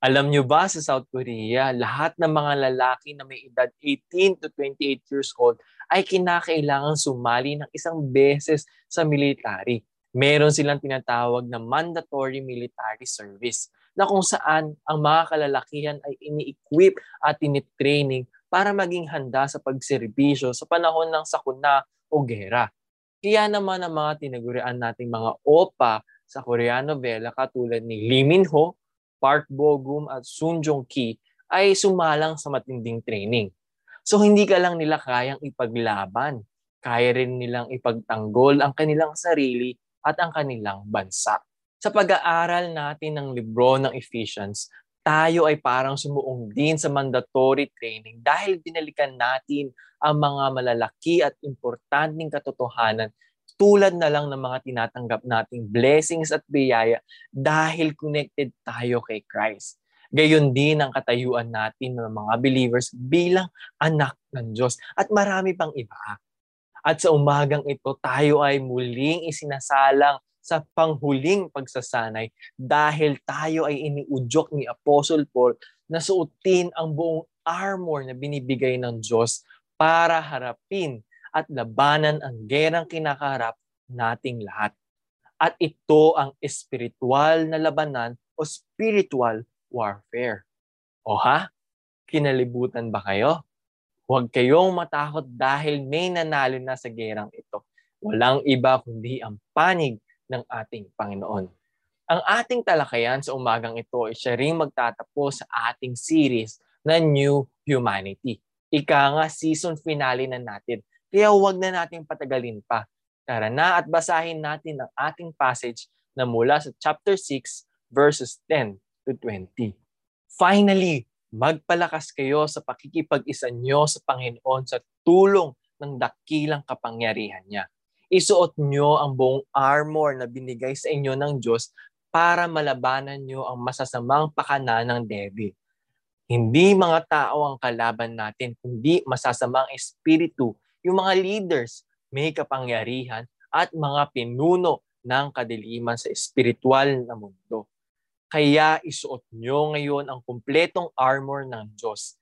Alam nyo ba sa South Korea, lahat ng mga lalaki na may edad 18 to 28 years old ay kinakailangan sumali ng isang beses sa military. Meron silang tinatawag na mandatory military service na kung saan ang mga kalalakihan ay ini-equip at ini-training para maging handa sa pagserbisyo sa panahon ng sakuna o gera. Kaya naman ang mga tinagurian nating mga opa sa Korean novela katulad ni Lee Min Ho Park Bogum at Sun Jong Ki ay sumalang sa matinding training. So hindi ka lang nila kayang ipaglaban. Kaya rin nilang ipagtanggol ang kanilang sarili at ang kanilang bansa. Sa pag-aaral natin ng libro ng Ephesians, tayo ay parang sumuong din sa mandatory training dahil binalikan natin ang mga malalaki at importanteng katotohanan tulad na lang ng mga tinatanggap nating blessings at biyaya dahil connected tayo kay Christ. Gayon din ang katayuan natin ng mga believers bilang anak ng Diyos at marami pang iba. At sa umagang ito, tayo ay muling isinasalang sa panghuling pagsasanay dahil tayo ay iniudyok ni Apostle Paul na suotin ang buong armor na binibigay ng Diyos para harapin at labanan ang gerang kinakaharap nating lahat. At ito ang espiritual na labanan o spiritual warfare. O ha? Kinalibutan ba kayo? Huwag kayong matakot dahil may nanalo na sa gerang ito. Walang iba kundi ang panig ng ating Panginoon. Ang ating talakayan sa umagang ito ay siya ring magtatapos sa ating series na New Humanity. Ika nga season finale na natin kaya huwag na nating patagalin pa. Tara na at basahin natin ang ating passage na mula sa chapter 6 verses 10 to 20. Finally, magpalakas kayo sa pakikipag-isa nyo sa Panginoon sa tulong ng dakilang kapangyarihan niya. Isuot nyo ang buong armor na binigay sa inyo ng Diyos para malabanan nyo ang masasamang pakana ng Devil. Hindi mga tao ang kalaban natin, kundi masasamang espiritu yung mga leaders, may kapangyarihan at mga pinuno ng kadiliman sa espiritual na mundo. Kaya isuot nyo ngayon ang kumpletong armor ng Diyos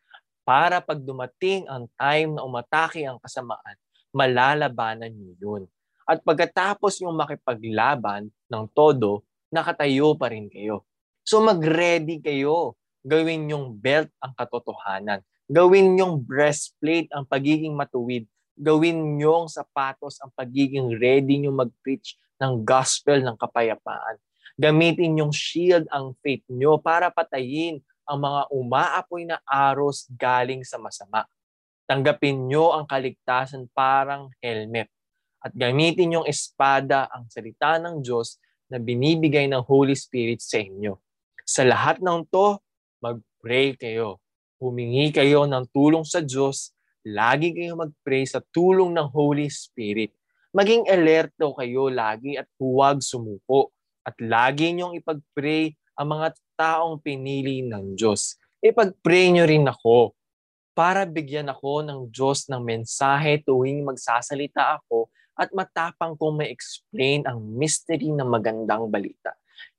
para pag dumating ang time na umatake ang kasamaan, malalabanan nyo yun. At pagkatapos yung makipaglaban ng todo, nakatayo pa rin kayo. So mag-ready kayo. Gawin yung belt ang katotohanan. Gawin yung breastplate ang pagiging matuwid gawin niyong sapatos ang pagiging ready niyo mag-preach ng gospel ng kapayapaan. Gamitin niyong shield ang faith niyo para patayin ang mga umaapoy na aros galing sa masama. Tanggapin niyo ang kaligtasan parang helmet. At gamitin niyong espada ang salita ng Diyos na binibigay ng Holy Spirit sa inyo. Sa lahat ng to, mag-pray kayo. Humingi kayo ng tulong sa Diyos Lagi kayong mag-pray sa tulong ng Holy Spirit. Maging alerto kayo lagi at huwag sumuko. At lagi niyong ipag-pray ang mga taong pinili ng Diyos. Ipag-pray niyo rin ako para bigyan ako ng Diyos ng mensahe tuwing magsasalita ako at matapang kong ma-explain ang mystery ng magandang balita.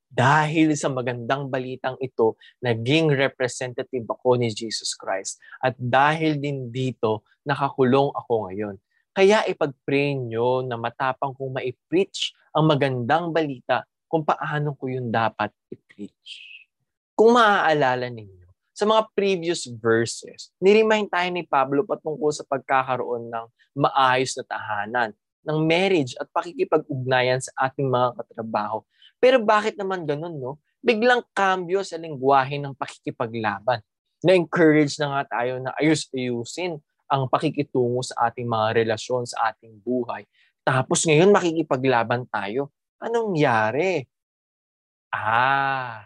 Dahil sa magandang balitang ito, naging representative ako ni Jesus Christ. At dahil din dito, nakakulong ako ngayon. Kaya ipag-pray nyo na matapang kong ma-preach ang magandang balita kung paano ko yun dapat i-preach. Kung maaalala ninyo, sa mga previous verses, niremind tayo ni Pablo patungkol sa pagkakaroon ng maayos na tahanan, ng marriage at pakikipag-ugnayan sa ating mga katrabaho pero bakit naman ganun, no? Biglang cambio sa lingwahe ng pakikipaglaban. Na-encourage na nga tayo na ayus-ayusin ang pakikitungo sa ating mga relasyon, sa ating buhay. Tapos ngayon makikipaglaban tayo. Anong yari? Ah,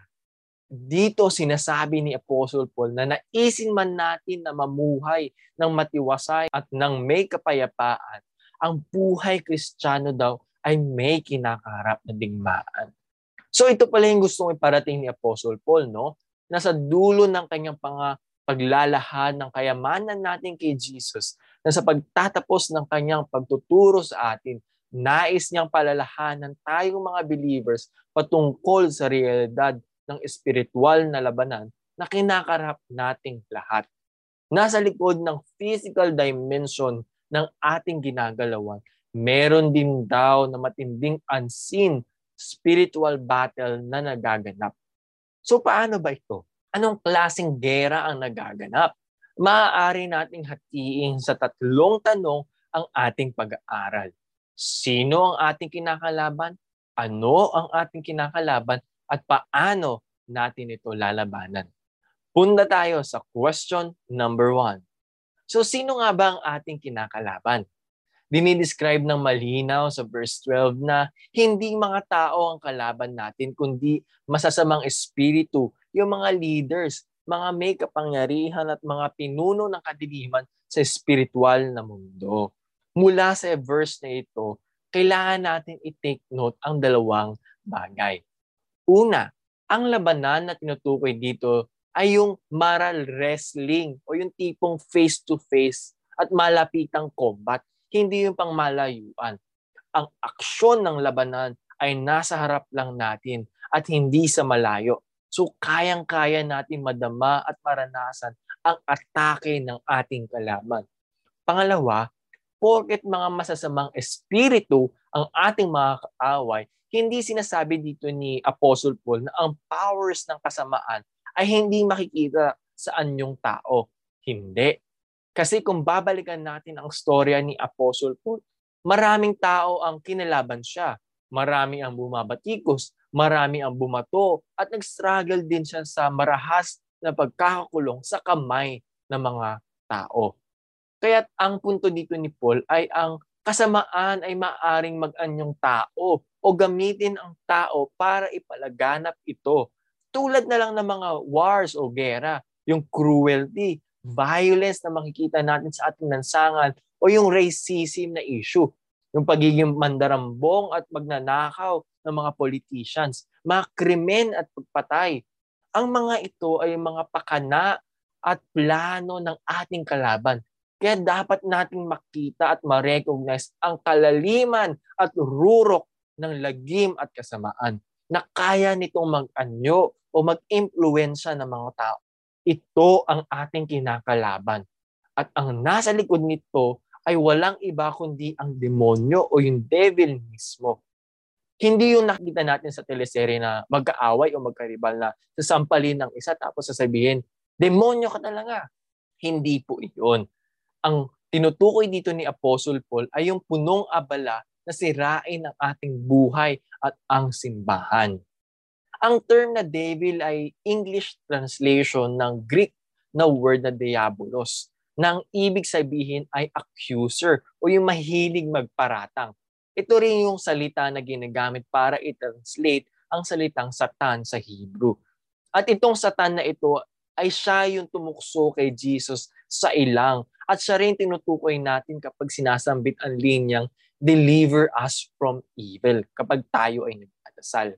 dito sinasabi ni Apostle Paul na naisin man natin na mamuhay ng matiwasay at ng may kapayapaan, ang buhay kristyano daw ay may kinakaharap na digmaan. So ito pala yung gustong iparating ni Apostle Paul, no? Nasa dulo ng kanyang pang paglalahad ng kayamanan natin kay Jesus na sa pagtatapos ng kanyang pagtuturo sa atin, nais niyang palalahanan tayong mga believers patungkol sa realidad ng espiritual na labanan na kinakarap nating lahat. Nasa likod ng physical dimension ng ating ginagalawan, meron din daw na matinding unseen spiritual battle na nagaganap. So paano ba ito? Anong klaseng gera ang nagaganap? Maaari nating hatiin sa tatlong tanong ang ating pag-aaral. Sino ang ating kinakalaban? Ano ang ating kinakalaban? At paano natin ito lalabanan? Punta tayo sa question number one. So sino nga ba ang ating kinakalaban? Dinidescribe ng malinaw sa verse 12 na hindi mga tao ang kalaban natin, kundi masasamang espiritu, yung mga leaders, mga may kapangyarihan at mga pinuno ng kadiliman sa spiritual na mundo. Mula sa verse na ito, kailangan natin i-take note ang dalawang bagay. Una, ang labanan na tinutukoy dito ay yung maral wrestling o yung tipong face-to-face at malapitang combat hindi yung pangmalayuan. Ang aksyon ng labanan ay nasa harap lang natin at hindi sa malayo. So kayang-kaya natin madama at maranasan ang atake ng ating kalaban. Pangalawa, porket mga masasamang espiritu ang ating mga kaaway, hindi sinasabi dito ni Apostle Paul na ang powers ng kasamaan ay hindi makikita sa anyong tao. Hindi. Kasi kung babalikan natin ang storya ni Apostle Paul, maraming tao ang kinalaban siya. Marami ang bumabatikos, marami ang bumato, at nag-struggle din siya sa marahas na pagkakakulong sa kamay ng mga tao. Kaya ang punto dito ni Paul ay ang kasamaan ay maaring mag-anyong tao o gamitin ang tao para ipalaganap ito. Tulad na lang ng mga wars o gera, yung cruelty, violence na makikita natin sa ating lansangan o yung racism na issue. Yung pagiging mandarambong at magnanakaw ng mga politicians, mga krimen at pagpatay. Ang mga ito ay mga pakana at plano ng ating kalaban. Kaya dapat nating makita at ma-recognize ang kalaliman at rurok ng lagim at kasamaan na kaya nitong mag-anyo o mag-impluensya ng mga tao ito ang ating kinakalaban. At ang nasa likod nito ay walang iba kundi ang demonyo o yung devil mismo. Hindi yung nakita natin sa teleserye na magkaaway o magkaribal na sasampalin ng isa tapos sasabihin, demonyo ka talaga. Hindi po iyon. Ang tinutukoy dito ni Apostle Paul ay yung punong abala na sirain ang ating buhay at ang simbahan. Ang term na devil ay English translation ng Greek na word na diabolos. Nang ibig sabihin ay accuser o yung mahilig magparatang. Ito rin yung salita na ginagamit para i-translate ang salitang satan sa Hebrew. At itong satan na ito ay siya yung tumukso kay Jesus sa ilang. At siya rin tinutukoy natin kapag sinasambit ang linyang, deliver us from evil, kapag tayo ay nagdadasal.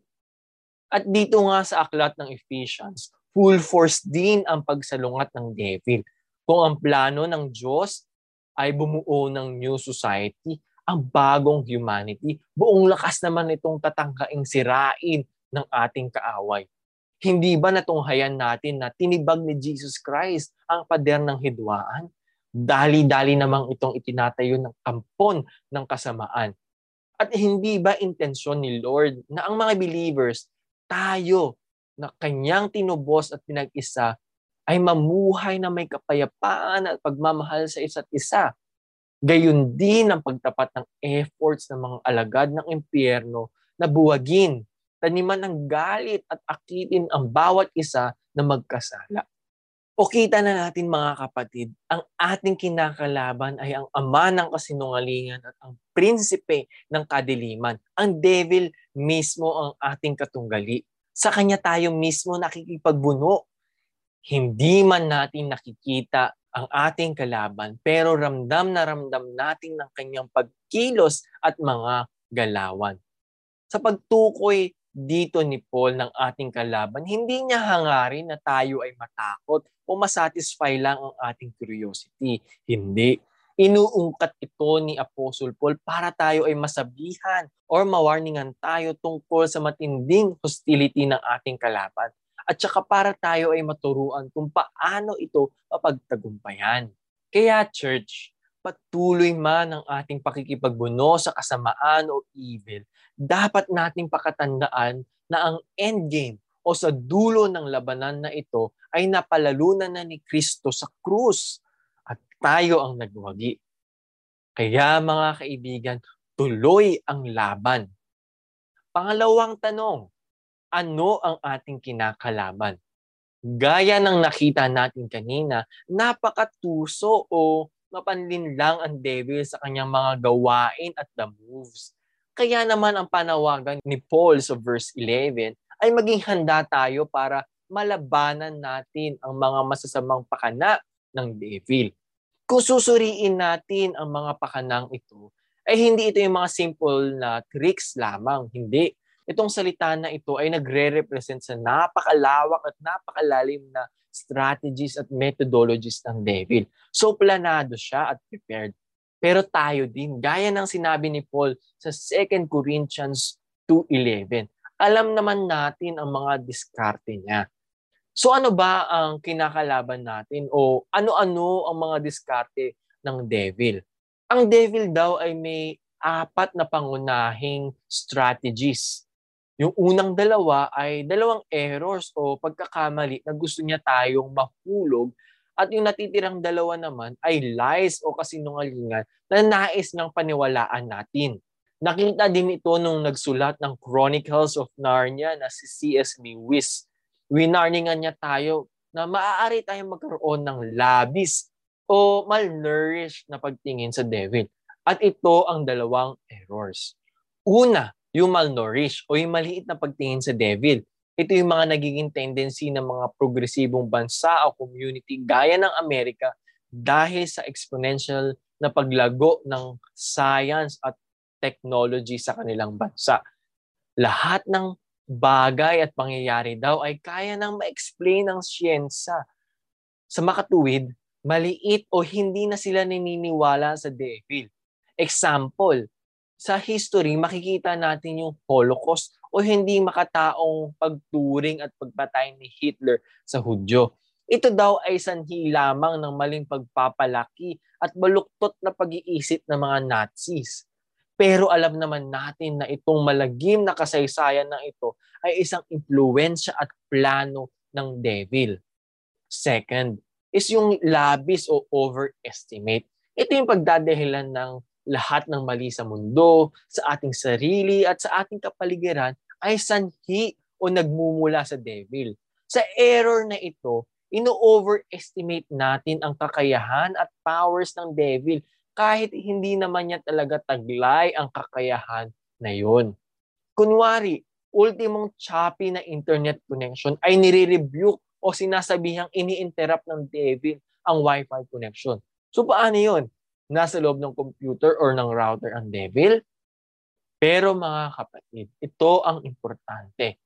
At dito nga sa aklat ng Ephesians, full force din ang pagsalungat ng devil. Kung ang plano ng Diyos ay bumuo ng new society, ang bagong humanity, buong lakas naman itong tatangkaing sirain ng ating kaaway. Hindi ba natunghayan natin na tinibag ni Jesus Christ ang pader ng hidwaan? Dali-dali namang itong itinatayo ng kampon ng kasamaan. At hindi ba intensyon ni Lord na ang mga believers tayo na kanyang tinubos at pinag-isa ay mamuhay na may kapayapaan at pagmamahal sa isa't isa. Gayun din ang pagtapat ng efforts ng mga alagad ng impyerno na buwagin, taniman ng galit at akitin ang bawat isa na magkasala. O na natin mga kapatid, ang ating kinakalaban ay ang ama ng kasinungalingan at ang prinsipe ng kadiliman. Ang devil mismo ang ating katunggali. Sa kanya tayo mismo nakikipagbuno. Hindi man natin nakikita ang ating kalaban, pero ramdam na ramdam natin ng kanyang pagkilos at mga galawan. Sa pagtukoy dito ni Paul ng ating kalaban, hindi niya hangarin na tayo ay matakot o masatisfy lang ang ating curiosity. Hindi. Inuungkat ito ni Apostle Paul para tayo ay masabihan or mawarningan tayo tungkol sa matinding hostility ng ating kalaban. at saka para tayo ay maturuan kung paano ito mapagtagumpayan. Kaya church, patuloy man ang ating pakikipagbuno sa kasamaan o evil, dapat nating pakatandaan na ang endgame o sa dulo ng labanan na ito ay napalalunan na ni Kristo sa krus at tayo ang nagwagi. Kaya mga kaibigan, tuloy ang laban. Pangalawang tanong, ano ang ating kinakalaban? Gaya ng nakita natin kanina, napakatuso o mapanlin lang ang devil sa kanyang mga gawain at the moves. Kaya naman ang panawagan ni Paul sa verse 11 ay maging handa tayo para malabanan natin ang mga masasamang pakana ng devil. Kung susuriin natin ang mga pakanang ito, ay hindi ito yung mga simple na tricks lamang. Hindi. Itong salita na ito ay nagre-represent sa napakalawak at napakalalim na strategies at methodologies ng devil. So planado siya at prepared. Pero tayo din, gaya ng sinabi ni Paul sa 2 Corinthians 2.11, alam naman natin ang mga diskarte niya. So ano ba ang kinakalaban natin o ano-ano ang mga diskarte ng devil? Ang devil daw ay may apat na pangunahing strategies. Yung unang dalawa ay dalawang errors o pagkakamali na gusto niya tayong mahulog at yung natitirang dalawa naman ay lies o kasinungalingan na nais ng paniwalaan natin. Nakita din ito nung nagsulat ng Chronicles of Narnia na si C.S. Lewis winarningan niya tayo na maaari tayong magkaroon ng labis o malnourished na pagtingin sa devil. At ito ang dalawang errors. Una, yung malnourished o yung maliit na pagtingin sa devil. Ito yung mga nagiging tendency ng mga progresibong bansa o community gaya ng Amerika dahil sa exponential na paglago ng science at technology sa kanilang bansa. Lahat ng bagay at pangyayari daw ay kaya nang ma-explain ng siyensa. Sa makatuwid, maliit o hindi na sila naniniwala sa devil. Example, sa history, makikita natin yung Holocaust o hindi makataong pagturing at pagpatay ni Hitler sa Hudyo. Ito daw ay sanhi lamang ng maling pagpapalaki at baluktot na pag-iisip ng mga Nazis. Pero alam naman natin na itong malagim na kasaysayan ng ito ay isang impluensya at plano ng devil. Second is yung labis o overestimate. Ito yung pagdadahilan ng lahat ng mali sa mundo, sa ating sarili at sa ating kapaligiran ay sanhi o nagmumula sa devil. Sa error na ito, ino-overestimate natin ang kakayahan at powers ng devil kahit hindi naman niya talaga taglay ang kakayahan na yun. Kunwari, ultimong choppy na internet connection ay nire-rebuke o sinasabihang ini-interrupt ng devil ang Wi-Fi connection. So paano yun? Nasa loob ng computer or ng router ang devil? Pero mga kapatid, ito ang importante.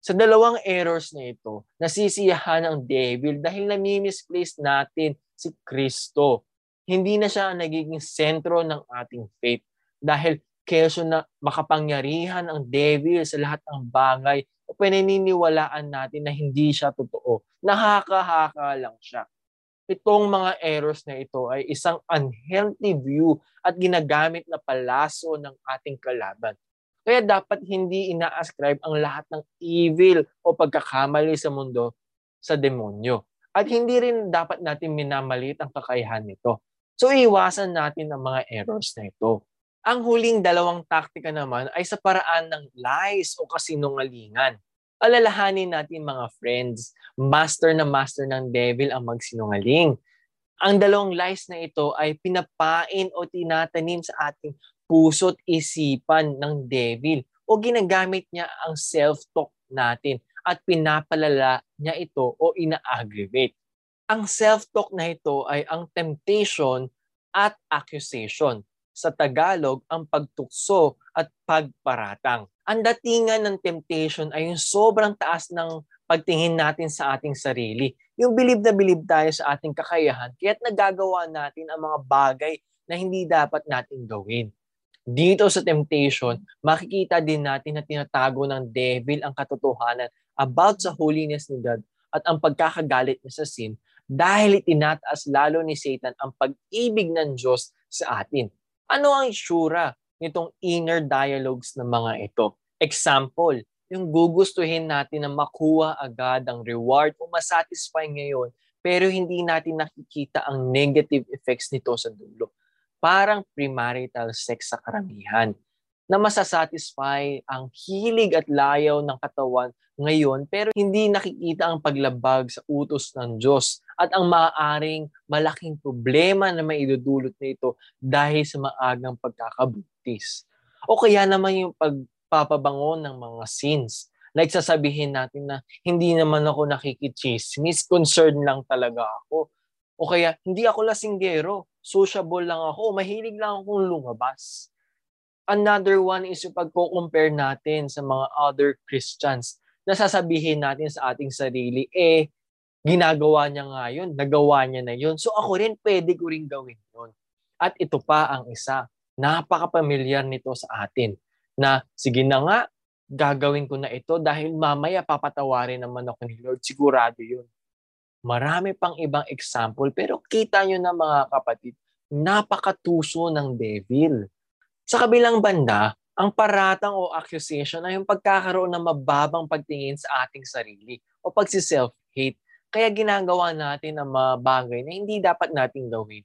Sa dalawang errors na ito, nasisiyahan ang devil dahil nami-misplace natin si Kristo hindi na siya ang nagiging sentro ng ating faith. Dahil keso na makapangyarihan ang devil sa lahat ng bagay o pinaniniwalaan natin na hindi siya totoo. Nakakahaka lang siya. Itong mga errors na ito ay isang unhealthy view at ginagamit na palaso ng ating kalaban. Kaya dapat hindi ina-ascribe ang lahat ng evil o pagkakamali sa mundo sa demonyo. At hindi rin dapat natin minamalit ang kakayahan nito. So iwasan natin ang mga errors na ito. Ang huling dalawang taktika naman ay sa paraan ng lies o kasinungalingan. Alalahanin natin mga friends, master na master ng devil ang magsinungaling. Ang dalawang lies na ito ay pinapain o tinatanim sa ating puso't isipan ng devil o ginagamit niya ang self-talk natin at pinapalala niya ito o ina-aggravate. Ang self-talk na ito ay ang temptation at accusation. Sa Tagalog, ang pagtukso at pagparatang. Ang datingan ng temptation ay yung sobrang taas ng pagtingin natin sa ating sarili. Yung bilib na bilib tayo sa ating kakayahan, kaya't nagagawa natin ang mga bagay na hindi dapat natin gawin. Dito sa temptation, makikita din natin na tinatago ng devil ang katotohanan about sa holiness ni God at ang pagkakagalit niya sa sin dahil itinataas lalo ni Satan ang pag-ibig ng Diyos sa atin. Ano ang itsura nitong inner dialogues ng mga ito? Example, yung gugustuhin natin na makuha agad ang reward o masatisfy ngayon pero hindi natin nakikita ang negative effects nito sa dulo parang premarital sex sa karamihan na masasatisfy ang hilig at layaw ng katawan ngayon pero hindi nakikita ang paglabag sa utos ng Diyos at ang maaaring malaking problema na maidudulot nito dahil sa maagang pagkakabutis. O kaya naman yung pagpapabangon ng mga sins. Like sasabihin natin na hindi naman ako nakikichismis, concerned lang talaga ako. O kaya hindi ako lasinggero, sociable lang ako, mahilig lang akong lumabas. Another one is yung pagko-compare natin sa mga other Christians na sasabihin natin sa ating sarili, eh, ginagawa niya nga yun, nagawa niya na yun. So ako rin, pwede ko rin gawin yun. At ito pa ang isa, napaka-familiar nito sa atin, na sige na nga, gagawin ko na ito dahil mamaya papatawarin naman ako ni Lord. Sigurado yun. Marami pang ibang example pero kita nyo na mga kapatid, napakatuso ng devil. Sa kabilang banda, ang paratang o accusation ay yung pagkakaroon ng mababang pagtingin sa ating sarili o pagsi-self-hate. Kaya ginagawa natin ang mga bagay na hindi dapat nating gawin.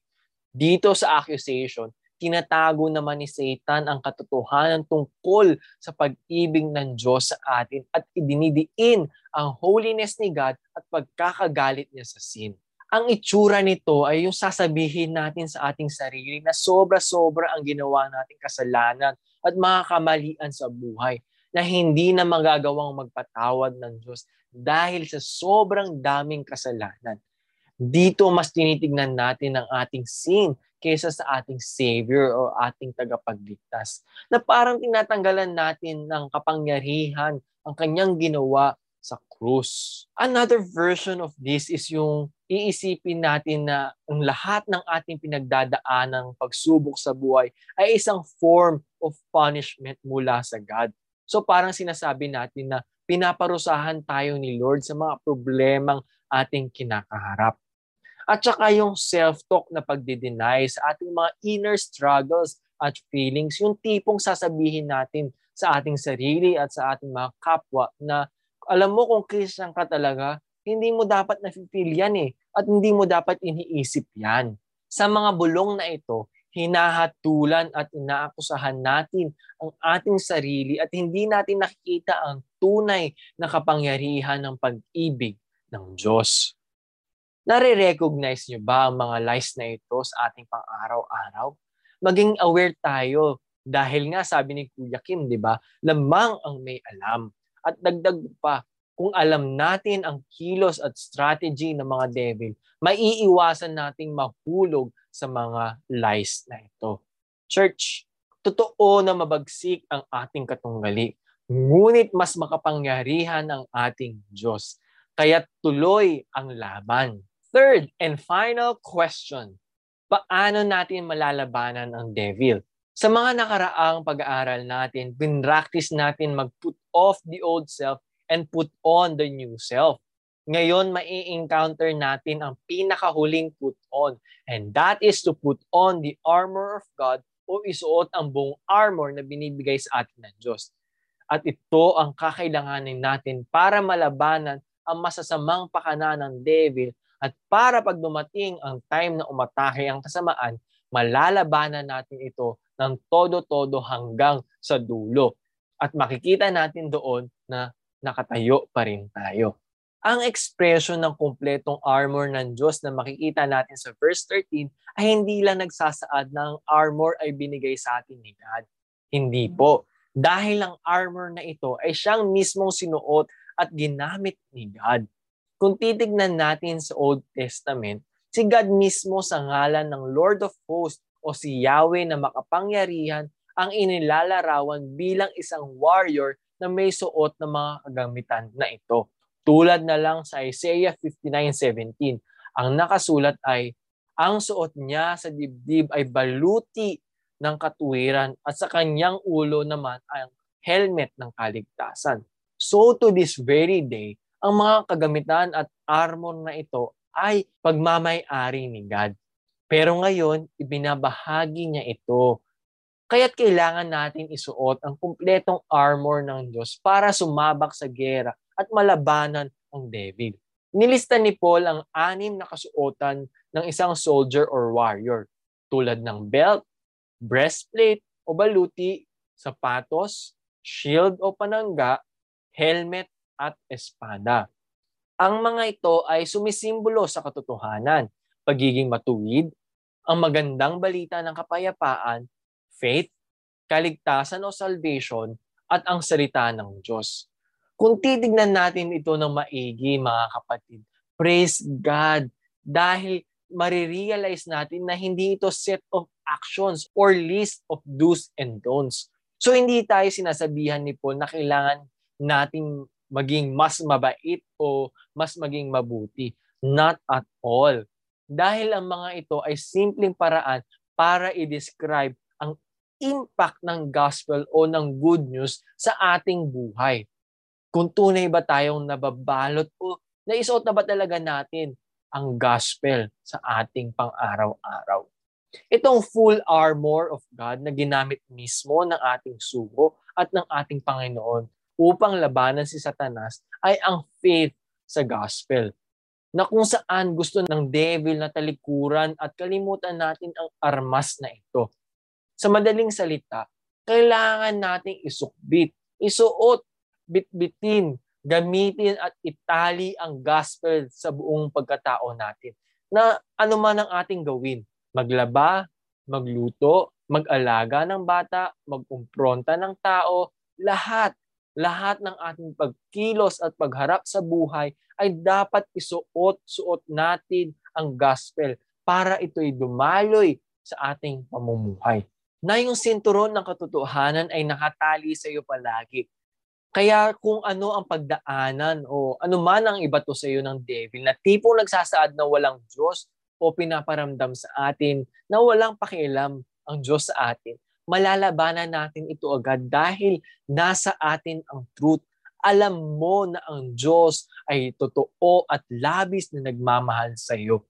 Dito sa accusation, tinatago naman ni Satan ang katotohanan tungkol sa pag-ibig ng Diyos sa atin at idinidiin ang holiness ni God at pagkakagalit niya sa sin. Ang itsura nito ay yung sasabihin natin sa ating sarili na sobra-sobra ang ginawa nating kasalanan at mga kamalian sa buhay na hindi na magagawang magpatawad ng Diyos dahil sa sobrang daming kasalanan. Dito mas tinitignan natin ang ating sin kaysa sa ating Savior o ating tagapagligtas. Na parang tinatanggalan natin ng kapangyarihan ang kanyang ginawa sa krus. Another version of this is yung iisipin natin na ang lahat ng ating pinagdadaan pagsubok sa buhay ay isang form of punishment mula sa God. So parang sinasabi natin na pinaparusahan tayo ni Lord sa mga problemang ating kinakaharap. At saka yung self-talk na pagdi-deny sa ating mga inner struggles at feelings, yung tipong sasabihin natin sa ating sarili at sa ating mga kapwa na alam mo kung Christian ka talaga, hindi mo dapat na-feel yan eh. At hindi mo dapat iniisip yan. Sa mga bulong na ito, hinahatulan at inaakusahan natin ang ating sarili at hindi natin nakikita ang tunay na kapangyarihan ng pag-ibig ng Diyos. Nare-recognize nyo ba ang mga lies na ito sa ating pang-araw-araw? Maging aware tayo dahil nga sabi ni Kuya Kim, di ba, lamang ang may alam. At dagdag pa, kung alam natin ang kilos at strategy ng mga devil, maiiwasan nating mahulog sa mga lies na ito. Church, totoo na mabagsik ang ating katunggali, ngunit mas makapangyarihan ang ating Diyos. Kaya tuloy ang laban. Third and final question, paano natin malalabanan ang devil? Sa mga nakaraang pag-aaral natin, pinractice natin mag-put off the old self and put on the new self. Ngayon, mai-encounter natin ang pinakahuling put on. And that is to put on the armor of God o isuot ang buong armor na binibigay sa atin ng Diyos. At ito ang kakailanganin natin para malabanan ang masasamang pakana ng devil at para pag dumating ang time na umatahe ang kasamaan, malalabanan natin ito ng todo-todo hanggang sa dulo. At makikita natin doon na nakatayo pa rin tayo. Ang expression ng kumpletong armor ng Diyos na makikita natin sa verse 13 ay hindi lang nagsasaad na ang armor ay binigay sa atin ni God. Hindi po. Dahil ang armor na ito ay siyang mismong sinuot at ginamit ni God. Kung titignan natin sa Old Testament, si God mismo sa ngalan ng Lord of Hosts o si Yahweh na makapangyarihan ang inilalarawan bilang isang warrior na may suot ng mga kagamitan na ito. Tulad na lang sa Isaiah 59.17, ang nakasulat ay, ang suot niya sa dibdib ay baluti ng katuwiran at sa kanyang ulo naman ang helmet ng kaligtasan. So to this very day, ang mga kagamitan at armor na ito ay pagmamay-ari ni God. Pero ngayon, ibinabahagi niya ito. Kaya't kailangan natin isuot ang kumpletong armor ng Diyos para sumabak sa gera at malabanan ang devil. Nilista ni Paul ang anim na kasuotan ng isang soldier or warrior tulad ng belt, breastplate o baluti, sapatos, shield o panangga, helmet at espada. Ang mga ito ay sumisimbolo sa katotohanan, pagiging matuwid, ang magandang balita ng kapayapaan, faith, kaligtasan o salvation, at ang salita ng Diyos. Kung titignan natin ito ng maigi, mga kapatid, praise God, dahil marirealize natin na hindi ito set of actions or list of do's and don'ts. So hindi tayo sinasabihan ni Paul na kailangan nating maging mas mabait o mas maging mabuti. Not at all. Dahil ang mga ito ay simpleng paraan para i-describe ang impact ng gospel o ng good news sa ating buhay. Kung tunay ba tayong nababalot o naisuot na ba talaga natin ang gospel sa ating pang-araw-araw. Itong full armor of God na ginamit mismo ng ating sugo at ng ating Panginoon upang labanan si Satanas ay ang faith sa gospel na kung saan gusto ng devil na talikuran at kalimutan natin ang armas na ito. Sa madaling salita, kailangan nating isukbit, isuot, bitbitin, gamitin at itali ang gospel sa buong pagkatao natin. Na ano man ang ating gawin, maglaba, magluto, mag-alaga ng bata, magkumpronta ng tao, lahat lahat ng ating pagkilos at pagharap sa buhay ay dapat isuot-suot natin ang gospel para ito'y dumaloy sa ating pamumuhay. Na yung sinturon ng katotohanan ay nakatali sa iyo palagi. Kaya kung ano ang pagdaanan o ano man ang ibato sa iyo ng devil na tipong nagsasaad na walang Diyos o pinaparamdam sa atin na walang pakialam ang Diyos sa atin, malalabanan natin ito agad dahil nasa atin ang truth. Alam mo na ang Diyos ay totoo at labis na nagmamahal sa iyo.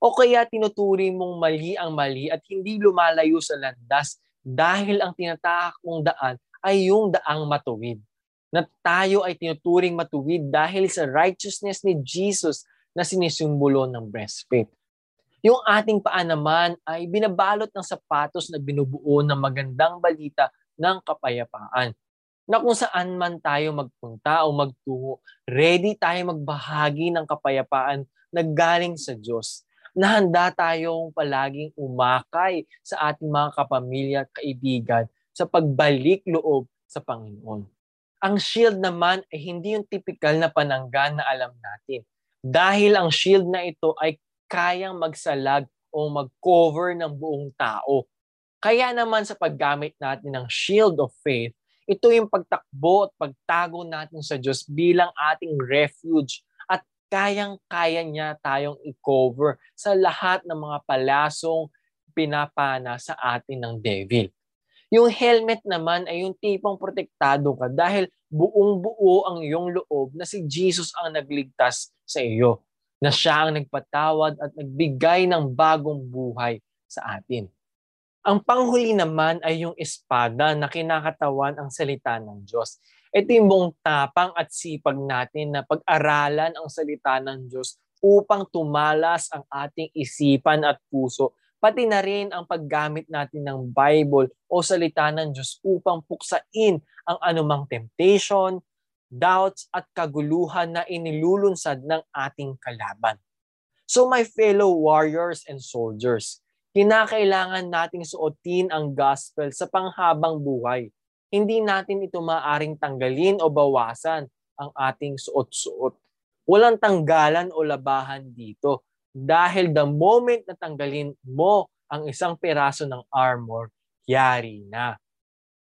O kaya tinuturing mong mali ang mali at hindi lumalayo sa landas dahil ang tinatahak mong daan ay yung daang matuwid. Na tayo ay tinuturing matuwid dahil sa righteousness ni Jesus na sinisimbolo ng breastplate. Yung ating paa naman ay binabalot ng sapatos na binubuo ng magandang balita ng kapayapaan. Na kung saan man tayo magpunta o magtungo, ready tayo magbahagi ng kapayapaan na galing sa Diyos. Na handa tayong palaging umakay sa ating mga kapamilya at kaibigan sa pagbalik loob sa Panginoon. Ang shield naman ay hindi yung typical na pananggan na alam natin. Dahil ang shield na ito ay kayang magsalag o mag-cover ng buong tao. Kaya naman sa paggamit natin ng shield of faith, ito yung pagtakbo at pagtago natin sa Diyos bilang ating refuge at kayang-kaya niya tayong i-cover sa lahat ng mga palasong pinapana sa atin ng devil. Yung helmet naman ay yung tipong protektado ka dahil buong buo ang iyong loob na si Jesus ang nagligtas sa iyo na siya ang nagpatawad at nagbigay ng bagong buhay sa atin. Ang panghuli naman ay yung espada na kinakatawan ang salita ng Diyos. Ito yung buong tapang at sipag natin na pag-aralan ang salita ng Diyos upang tumalas ang ating isipan at puso, pati na rin ang paggamit natin ng Bible o salita ng Diyos upang puksain ang anumang temptation, doubts at kaguluhan na inilulunsad ng ating kalaban. So my fellow warriors and soldiers, kinakailangan nating suotin ang gospel sa panghabang buhay. Hindi natin ito maaring tanggalin o bawasan ang ating suot-suot. Walang tanggalan o labahan dito dahil the moment na tanggalin mo ang isang peraso ng armor, yari na.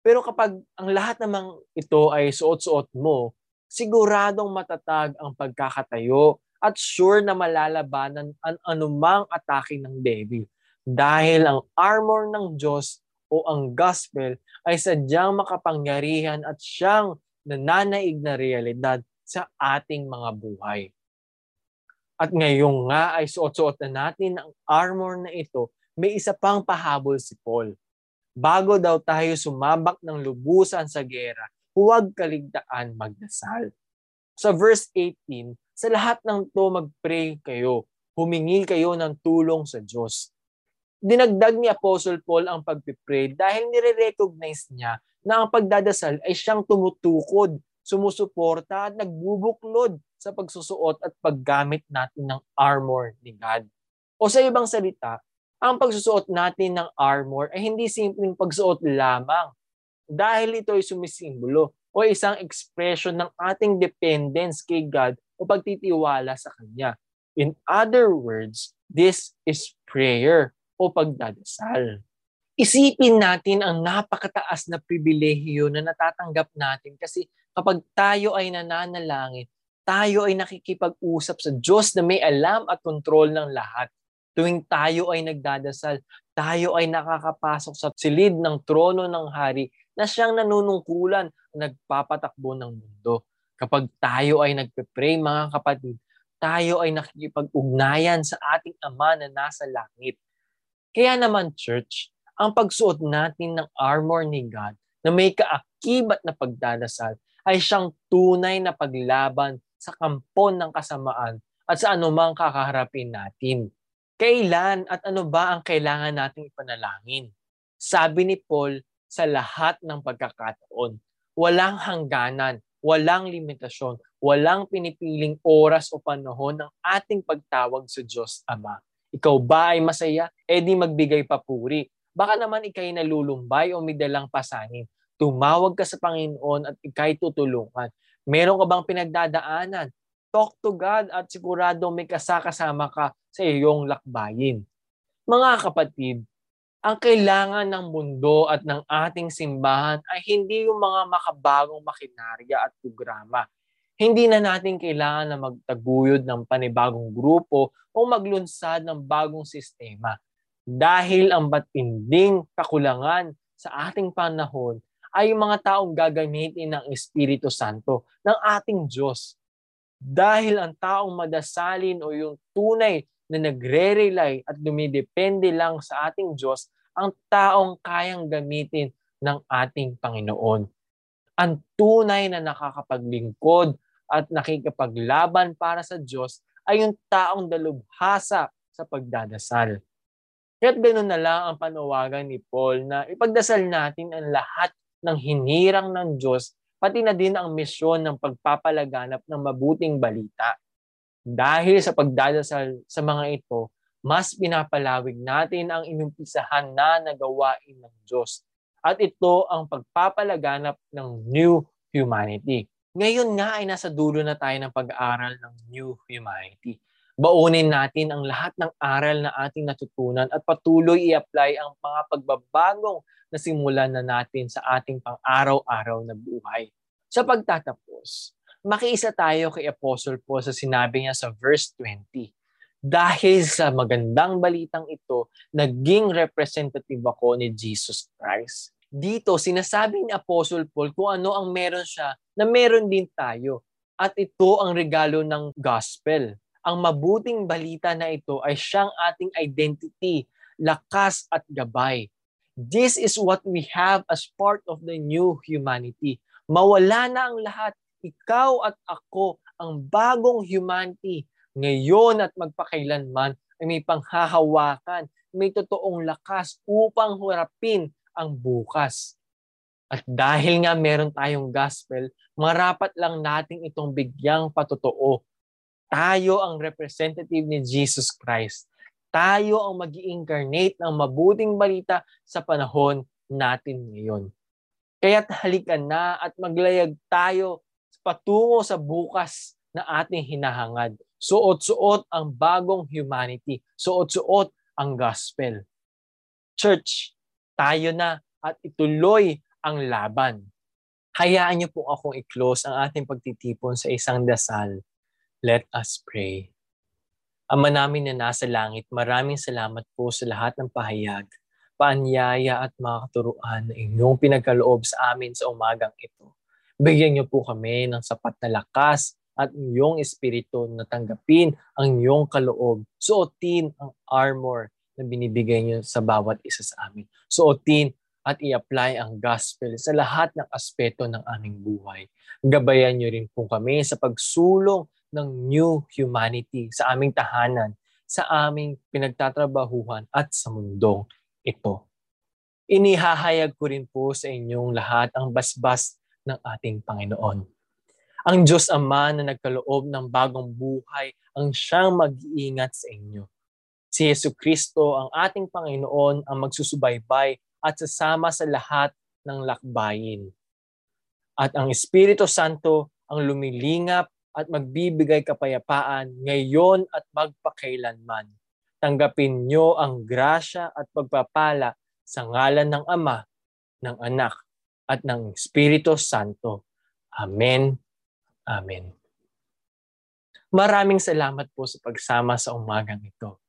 Pero kapag ang lahat namang ito ay suot-suot mo, siguradong matatag ang pagkakatayo at sure na malalabanan ang anumang atake ng devil. Dahil ang armor ng Diyos o ang gospel ay sadyang makapangyarihan at siyang nananaig na realidad sa ating mga buhay. At ngayon nga ay suot-suot na natin ang armor na ito, may isa pang pahabol si Paul. Bago daw tayo sumabak ng lubusan sa gera, huwag kaligtaan magdasal. Sa verse 18, sa lahat ng to magpray kayo, humingi kayo ng tulong sa Diyos. Dinagdag ni Apostle Paul ang pagpipray dahil nire-recognize niya na ang pagdadasal ay siyang tumutukod, sumusuporta at nagbubuklod sa pagsusuot at paggamit natin ng armor ni God. O sa ibang salita, ang pagsusuot natin ng armor ay hindi simpleng pagsuot lamang dahil ito ay sumisimbolo o isang expression ng ating dependence kay God o pagtitiwala sa Kanya. In other words, this is prayer o pagdadasal. Isipin natin ang napakataas na pribilehiyo na natatanggap natin kasi kapag tayo ay nananalangin, tayo ay nakikipag-usap sa Diyos na may alam at kontrol ng lahat. Tuwing tayo ay nagdadasal, tayo ay nakakapasok sa silid ng trono ng hari na siyang nanunungkulan, nagpapatakbo ng mundo. Kapag tayo ay nagpe-pray, mga kapatid, tayo ay nakikipag-ugnayan sa ating Ama na nasa langit. Kaya naman, church, ang pagsuot natin ng armor ni God na may kaakibat na pagdadasal ay siyang tunay na paglaban sa kampon ng kasamaan at sa anumang kakaharapin natin. Kailan at ano ba ang kailangan nating ipanalangin? Sabi ni Paul, sa lahat ng pagkakataon. Walang hangganan, walang limitasyon, walang pinipiling oras o panahon ng ating pagtawag sa Diyos Ama. Ikaw ba ay masaya? E di magbigay papuri. Baka naman ikay nalulumbay o may dalang pasanin. Tumawag ka sa Panginoon at ikay tutulungan. Meron ka bang pinagdadaanan? Talk to God at sigurado may kasakasama ka sa iyong lakbayin. Mga kapatid, ang kailangan ng mundo at ng ating simbahan ay hindi yung mga makabagong makinarya at programa. Hindi na natin kailangan na magtaguyod ng panibagong grupo o maglunsad ng bagong sistema. Dahil ang batinding kakulangan sa ating panahon ay yung mga taong gagamitin ng Espiritu Santo ng ating Diyos dahil ang taong madasalin o yung tunay na nagre-rely at dumidepende lang sa ating Diyos ang taong kayang gamitin ng ating Panginoon. Ang tunay na nakakapaglingkod at nakikipaglaban para sa Diyos ay yung taong dalubhasa sa pagdadasal. Kaya't ganoon na lang ang panawagan ni Paul na ipagdasal natin ang lahat ng hinirang ng Diyos pati na din ang misyon ng pagpapalaganap ng mabuting balita. Dahil sa pagdadasal sa mga ito, mas pinapalawig natin ang inumpisahan na nagawain ng Diyos. At ito ang pagpapalaganap ng new humanity. Ngayon nga ay nasa dulo na tayo ng pag-aaral ng new humanity. Baunin natin ang lahat ng aral na ating natutunan at patuloy i-apply ang mga pagbabagong na simulan na natin sa ating pang-araw-araw na buhay. Sa pagtatapos, makiisa tayo kay Apostle Paul sa sinabi niya sa verse 20. Dahil sa magandang balitang ito, naging representative ako ni Jesus Christ. Dito, sinasabi ni Apostle Paul kung ano ang meron siya na meron din tayo. At ito ang regalo ng gospel. Ang mabuting balita na ito ay siyang ating identity, lakas at gabay. This is what we have as part of the new humanity. Mawala na ang lahat. Ikaw at ako, ang bagong humanity, ngayon at magpakailanman ay may panghahawakan, may totoong lakas upang harapin ang bukas. At dahil nga meron tayong gospel, marapat lang nating itong bigyang patotoo. Tayo ang representative ni Jesus Christ tayo ang mag incarnate ng mabuting balita sa panahon natin ngayon. Kaya't halika na at maglayag tayo patungo sa bukas na ating hinahangad. Suot-suot ang bagong humanity. Suot-suot ang gospel. Church, tayo na at ituloy ang laban. Hayaan niyo po akong i-close ang ating pagtitipon sa isang dasal. Let us pray. Ama namin na nasa langit, maraming salamat po sa lahat ng pahayag. paanyaya at mga katuruan na inyong pinagkaloob sa amin sa umagang ito. Bigyan niyo po kami ng sapat na lakas at iyong espiritu na tanggapin ang iyong kaloob. Suotin ang armor na binibigay niyo sa bawat isa sa amin. Suotin at i-apply ang gospel sa lahat ng aspeto ng aming buhay. Gabayan niyo rin po kami sa pagsulong ng new humanity sa aming tahanan, sa aming pinagtatrabahuhan at sa mundong ito. Inihahayag ko rin po sa inyong lahat ang basbas ng ating Panginoon. Ang Diyos Ama na nagkaloob ng bagong buhay ang siyang mag-iingat sa inyo. Si Yesu Kristo, ang ating Panginoon, ang magsusubaybay at sasama sa lahat ng lakbayin. At ang Espiritu Santo ang lumilingap at magbibigay kapayapaan ngayon at magpakailanman tanggapin niyo ang grasya at pagpapala sa ngalan ng Ama, ng Anak, at ng Espiritu Santo. Amen. Amen. Maraming salamat po sa pagsama sa umagang ito.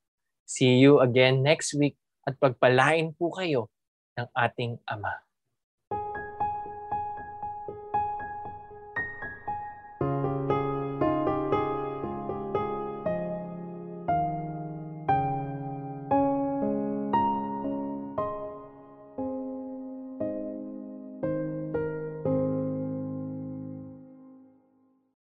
See you again next week at pagpalain po kayo ng ating Ama.